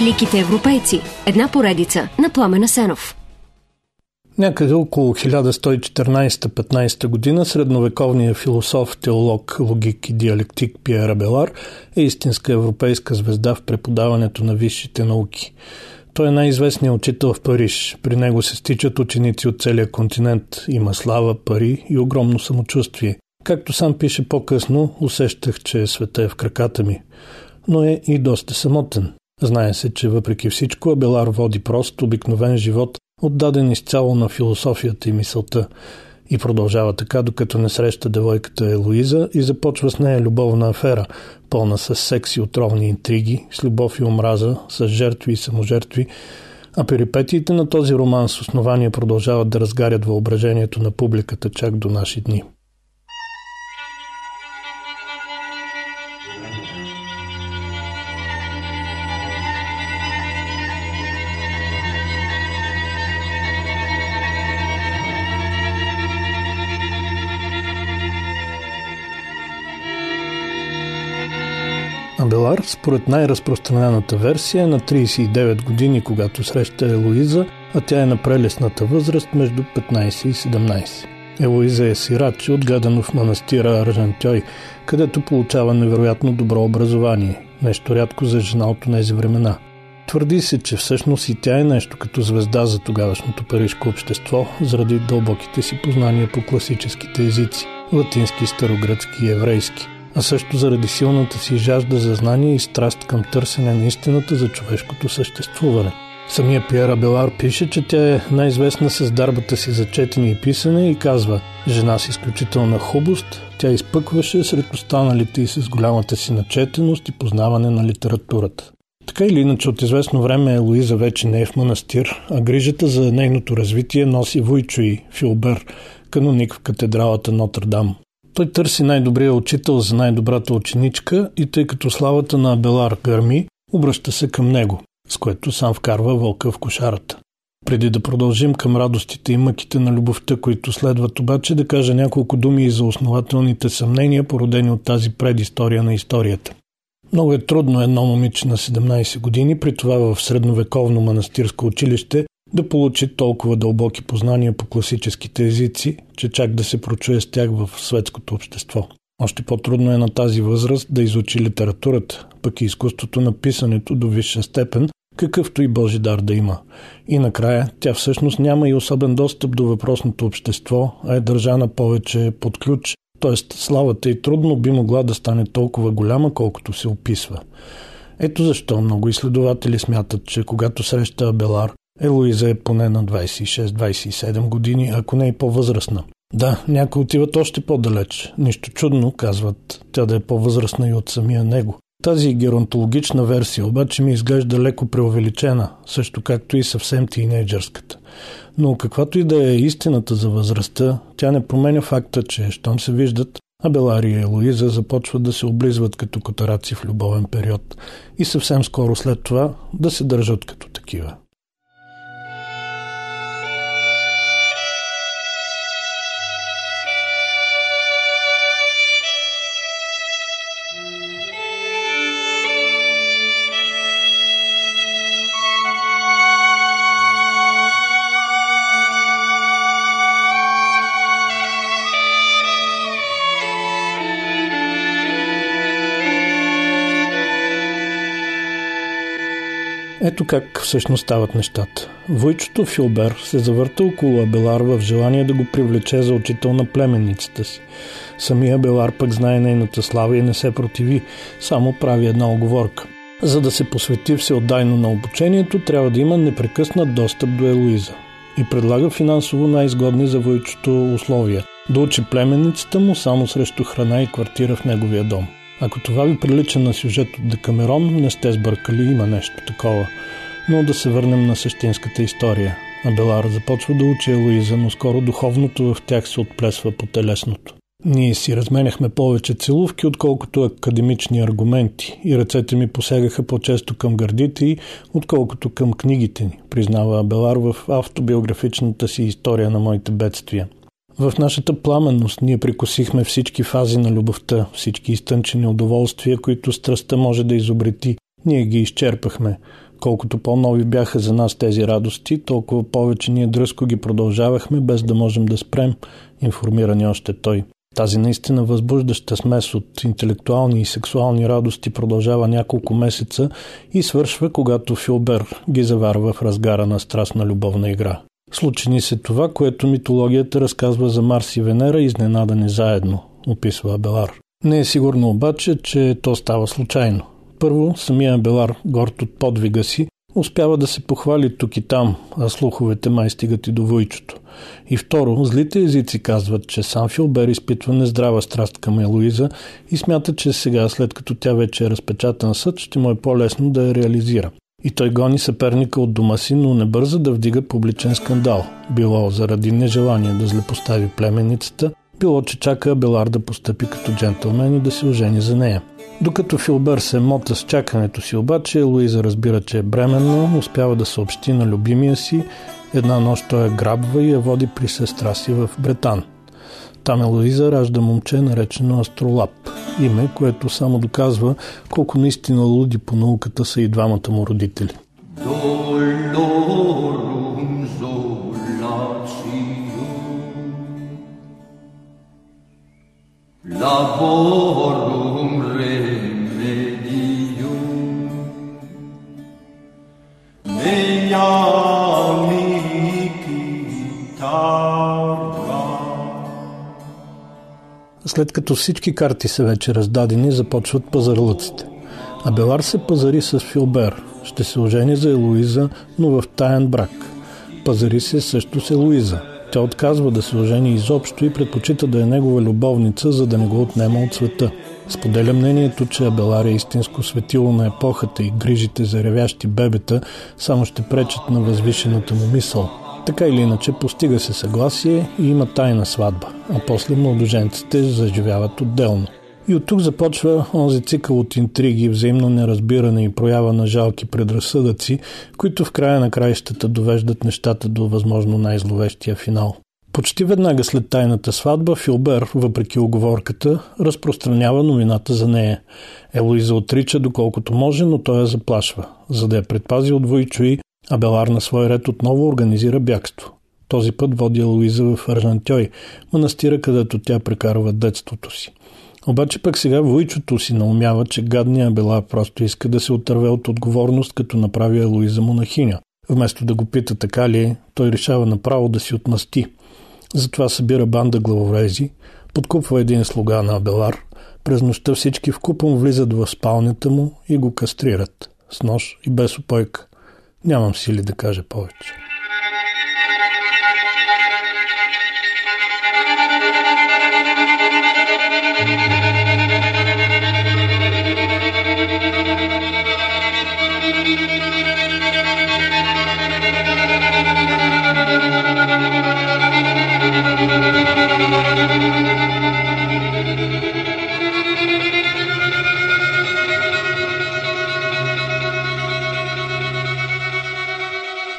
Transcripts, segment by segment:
Великите европейци. Една поредица на Пламена Сенов. Някъде около 1114-15 година средновековният философ, теолог, логик и диалектик Пиер Абелар е истинска европейска звезда в преподаването на висшите науки. Той е най-известният учител в Париж. При него се стичат ученици от целия континент. Има слава, пари и огромно самочувствие. Както сам пише по-късно, усещах, че света е в краката ми. Но е и доста самотен. Знае се, че въпреки всичко Абелар води прост, обикновен живот, отдаден изцяло на философията и мисълта. И продължава така, докато не среща девойката Елоиза и започва с нея любовна афера, пълна с секс и отровни интриги, с любов и омраза, с жертви и саможертви, а перипетиите на този роман с основания продължават да разгарят въображението на публиката чак до наши дни. Абелар, според най-разпространената версия, е на 39 години, когато среща Елоиза, а тя е на прелесната възраст между 15 и 17. Елоиза е сирач, отгадано в манастира Аржантьой, където получава невероятно добро образование, нещо рядко за жена от тези времена. Твърди се, че всъщност и тя е нещо като звезда за тогавашното парижко общество, заради дълбоките си познания по класическите езици – латински, старогръцки и еврейски – а също заради силната си жажда за знание и страст към търсене на истината за човешкото съществуване. Самия Пьер Абелар пише, че тя е най-известна с дарбата си за четене и писане и казва «Жена с изключителна хубост, тя изпъкваше сред останалите и с голямата си начетеност и познаване на литературата». Така или иначе от известно време Луиза вече не е в манастир, а грижата за нейното развитие носи Войчо и Филбер, каноник в катедралата Нотр-Дам. Той търси най-добрия учител за най-добрата ученичка и тъй като славата на Абелар гърми, обръща се към него, с което сам вкарва вълка в кошарата. Преди да продължим към радостите и мъките на любовта, които следват обаче, да кажа няколко думи и за основателните съмнения, породени от тази предистория на историята. Много е трудно едно момиче на 17 години, при това в средновековно манастирско училище, да получи толкова дълбоки познания по класическите езици, че чак да се прочуе с тях в светското общество. Още по-трудно е на тази възраст да изучи литературата, пък и изкуството на писането до висша степен, какъвто и Божи дар да има. И накрая тя всъщност няма и особен достъп до въпросното общество, а е държана повече под ключ, т.е. славата и трудно би могла да стане толкова голяма, колкото се описва. Ето защо много изследователи смятат, че когато среща Абелар, Елоиза е поне на 26-27 години, ако не и по-възрастна. Да, някои отиват още по-далеч. Нищо чудно, казват, тя да е по-възрастна и от самия него. Тази геронтологична версия обаче ми изглежда леко преувеличена, също както и съвсем тинейджърската. Но каквато и да е истината за възрастта, тя не променя факта, че щом се виждат, Абелари и Елоиза започват да се облизват като котараци в любовен период и съвсем скоро след това да се държат като такива. Ето как всъщност стават нещата. Войчото Филбер се завърта около Абелар в желание да го привлече за учител на племенницата си. Самия Абелар пък знае нейната слава и не се противи, само прави една оговорка. За да се посвети всеотдайно на обучението, трябва да има непрекъснат достъп до Елоиза. И предлага финансово най-изгодни за Войчото условия – да учи племенницата му само срещу храна и квартира в неговия дом. Ако това ви прилича на сюжет от Декамерон, не сте сбъркали, има нещо такова. Но да се върнем на същинската история. Абелар започва да учи Елоиза, но скоро духовното в тях се отплесва по телесното. Ние си разменяхме повече целувки, отколкото академични аргументи и ръцете ми посягаха по-често към гърдите й, отколкото към книгите ни, признава Абелар в автобиографичната си история на моите бедствия. В нашата пламенност ние прикосихме всички фази на любовта, всички изтънчени удоволствия, които страстта може да изобрети. Ние ги изчерпахме. Колкото по-нови бяха за нас тези радости, толкова повече ние дръско ги продължавахме, без да можем да спрем, информирани още той. Тази наистина възбуждаща смес от интелектуални и сексуални радости продължава няколко месеца и свършва, когато Филбер ги заварва в разгара на страстна любовна игра. Случи ни се това, което митологията разказва за Марс и Венера, изненадани заедно, описва Абелар. Не е сигурно обаче, че то става случайно. Първо, самия Абелар, горд от подвига си, успява да се похвали тук и там, а слуховете май стигат и до войчото. И второ, злите езици казват, че сам Филбер изпитва нездрава страст към Елоиза и смята, че сега, след като тя вече е разпечатан съд, ще му е по-лесно да я реализира. И той гони съперника от дома си, но не бърза да вдига публичен скандал. Било заради нежелание да злепостави племенницата, било, че чака Белар да постъпи като джентълмен и да се ожени за нея. Докато Филбер се мота с чакането си обаче, Луиза разбира, че е бременна, успява да съобщи на любимия си. Една нощ той я грабва и я води при сестра си в Бретан. Там Елоиза ражда момче, наречено Астролап. Име, което само доказва колко наистина луди по науката са и двамата му родители. Laborum След като всички карти са вече раздадени, започват пазарлъците. Абелар се пазари с Филбер. Ще се ожени за Елоиза, но в таен брак. Пазари се също с Елоиза. Тя отказва да се ожени изобщо и предпочита да е негова любовница, за да не го отнема от света. Споделя мнението, че Абелар е истинско светило на епохата и грижите за ревящи бебета само ще пречат на възвишената му мисъл. Така или иначе постига се съгласие и има тайна сватба, а после младоженците заживяват отделно. И от тук започва онзи цикъл от интриги, взаимно неразбиране и проява на жалки предразсъдъци, които в края на краищата довеждат нещата до възможно най-зловещия финал. Почти веднага след тайната сватба Филбер, въпреки оговорката, разпространява новината за нея. Елоиза отрича доколкото може, но той я заплашва. За да я предпази от Войчуи, Абелар на свой ред отново организира бягство. Този път води Луиза в Аржантьой, манастира, където тя прекарва детството си. Обаче пък сега войчото си наумява, че гадния Абелар просто иска да се отърве от отговорност, като направи Луиза монахиня. Вместо да го пита така ли, той решава направо да си отмъсти. Затова събира банда главорези, подкупва един слуга на Абелар, през нощта всички в купом влизат в спалнята му и го кастрират. С нож и без опойка. Нямам сили да кажа повече.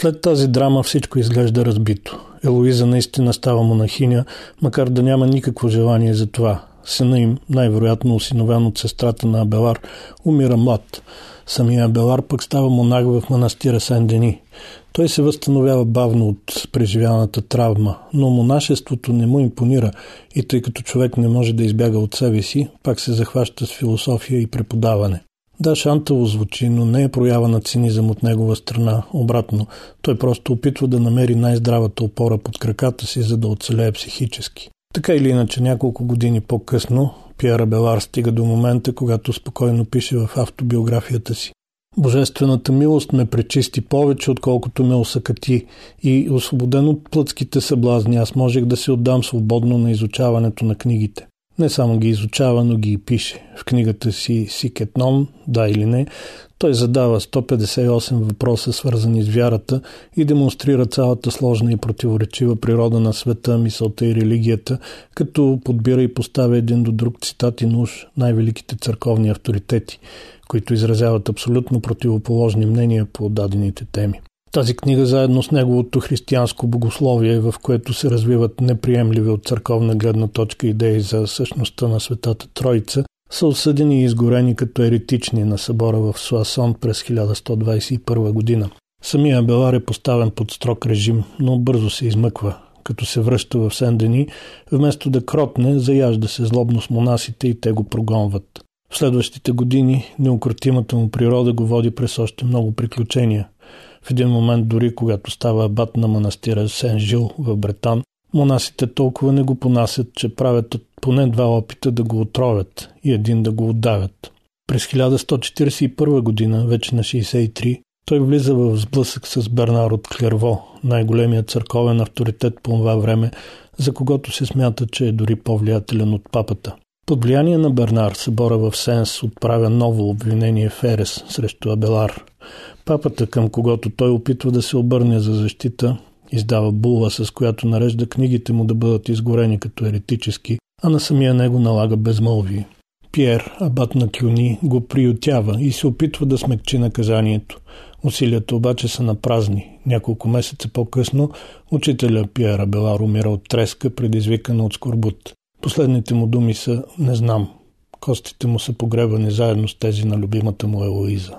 След тази драма всичко изглежда разбито. Елоиза наистина става монахиня, макар да няма никакво желание за това. Сина им, най-вероятно осиновен от сестрата на Абелар, умира млад. Самия Абелар пък става монах в манастира Сен-Дени. Той се възстановява бавно от преживяната травма, но монашеството не му импонира и тъй като човек не може да избяга от себе си, пак се захваща с философия и преподаване. Да, шантаво звучи, но не е проява на цинизъм от негова страна. Обратно, той просто опитва да намери най-здравата опора под краката си, за да оцелее психически. Така или иначе, няколко години по-късно, Пиера Белар стига до момента, когато спокойно пише в автобиографията си. Божествената милост ме пречисти повече, отколкото ме осъкати и освободен от плътските съблазни, аз можех да се отдам свободно на изучаването на книгите. Не само ги изучава, но ги и пише. В книгата си Сикетнон, да или не, той задава 158 въпроса, свързани с вярата и демонстрира цялата сложна и противоречива природа на света, мисълта и религията, като подбира и поставя един до друг цитати на уж най-великите църковни авторитети, които изразяват абсолютно противоположни мнения по дадените теми. Тази книга заедно с неговото християнско богословие, в което се развиват неприемливи от църковна гледна точка идеи за същността на Светата Троица, са осъдени и изгорени като еретични на събора в Суасон през 1121 година. Самия Абелар е поставен под строг режим, но бързо се измъква. Като се връща в Сен-Дени, вместо да кротне, заяжда се злобно с монасите и те го прогонват. В следващите години неукротимата му природа го води през още много приключения. В един момент, дори когато става абат на манастира Сен-Жил в Бретан, монасите толкова не го понасят, че правят поне два опита да го отровят и един да го отдавят. През 1141 година, вече на 63, той влиза в сблъсък с Бернар от Клерво, най-големият църковен авторитет по това време, за когото се смята, че е дори по-влиятелен от папата. Под влияние на Бернар събора в Сенс отправя ново обвинение в Ерес срещу Абелар. Папата, към когото той опитва да се обърне за защита, издава була, с която нарежда книгите му да бъдат изгорени като еретически, а на самия него налага безмълвие. Пьер, абат на Кюни, го приютява и се опитва да смекчи наказанието. Усилията обаче са на празни. Няколко месеца по-късно учителя Пьер Абелар умира от треска, предизвикана от скорбут. Последните му думи са «Не знам». Костите му са погребани заедно с тези на любимата му Елоиза.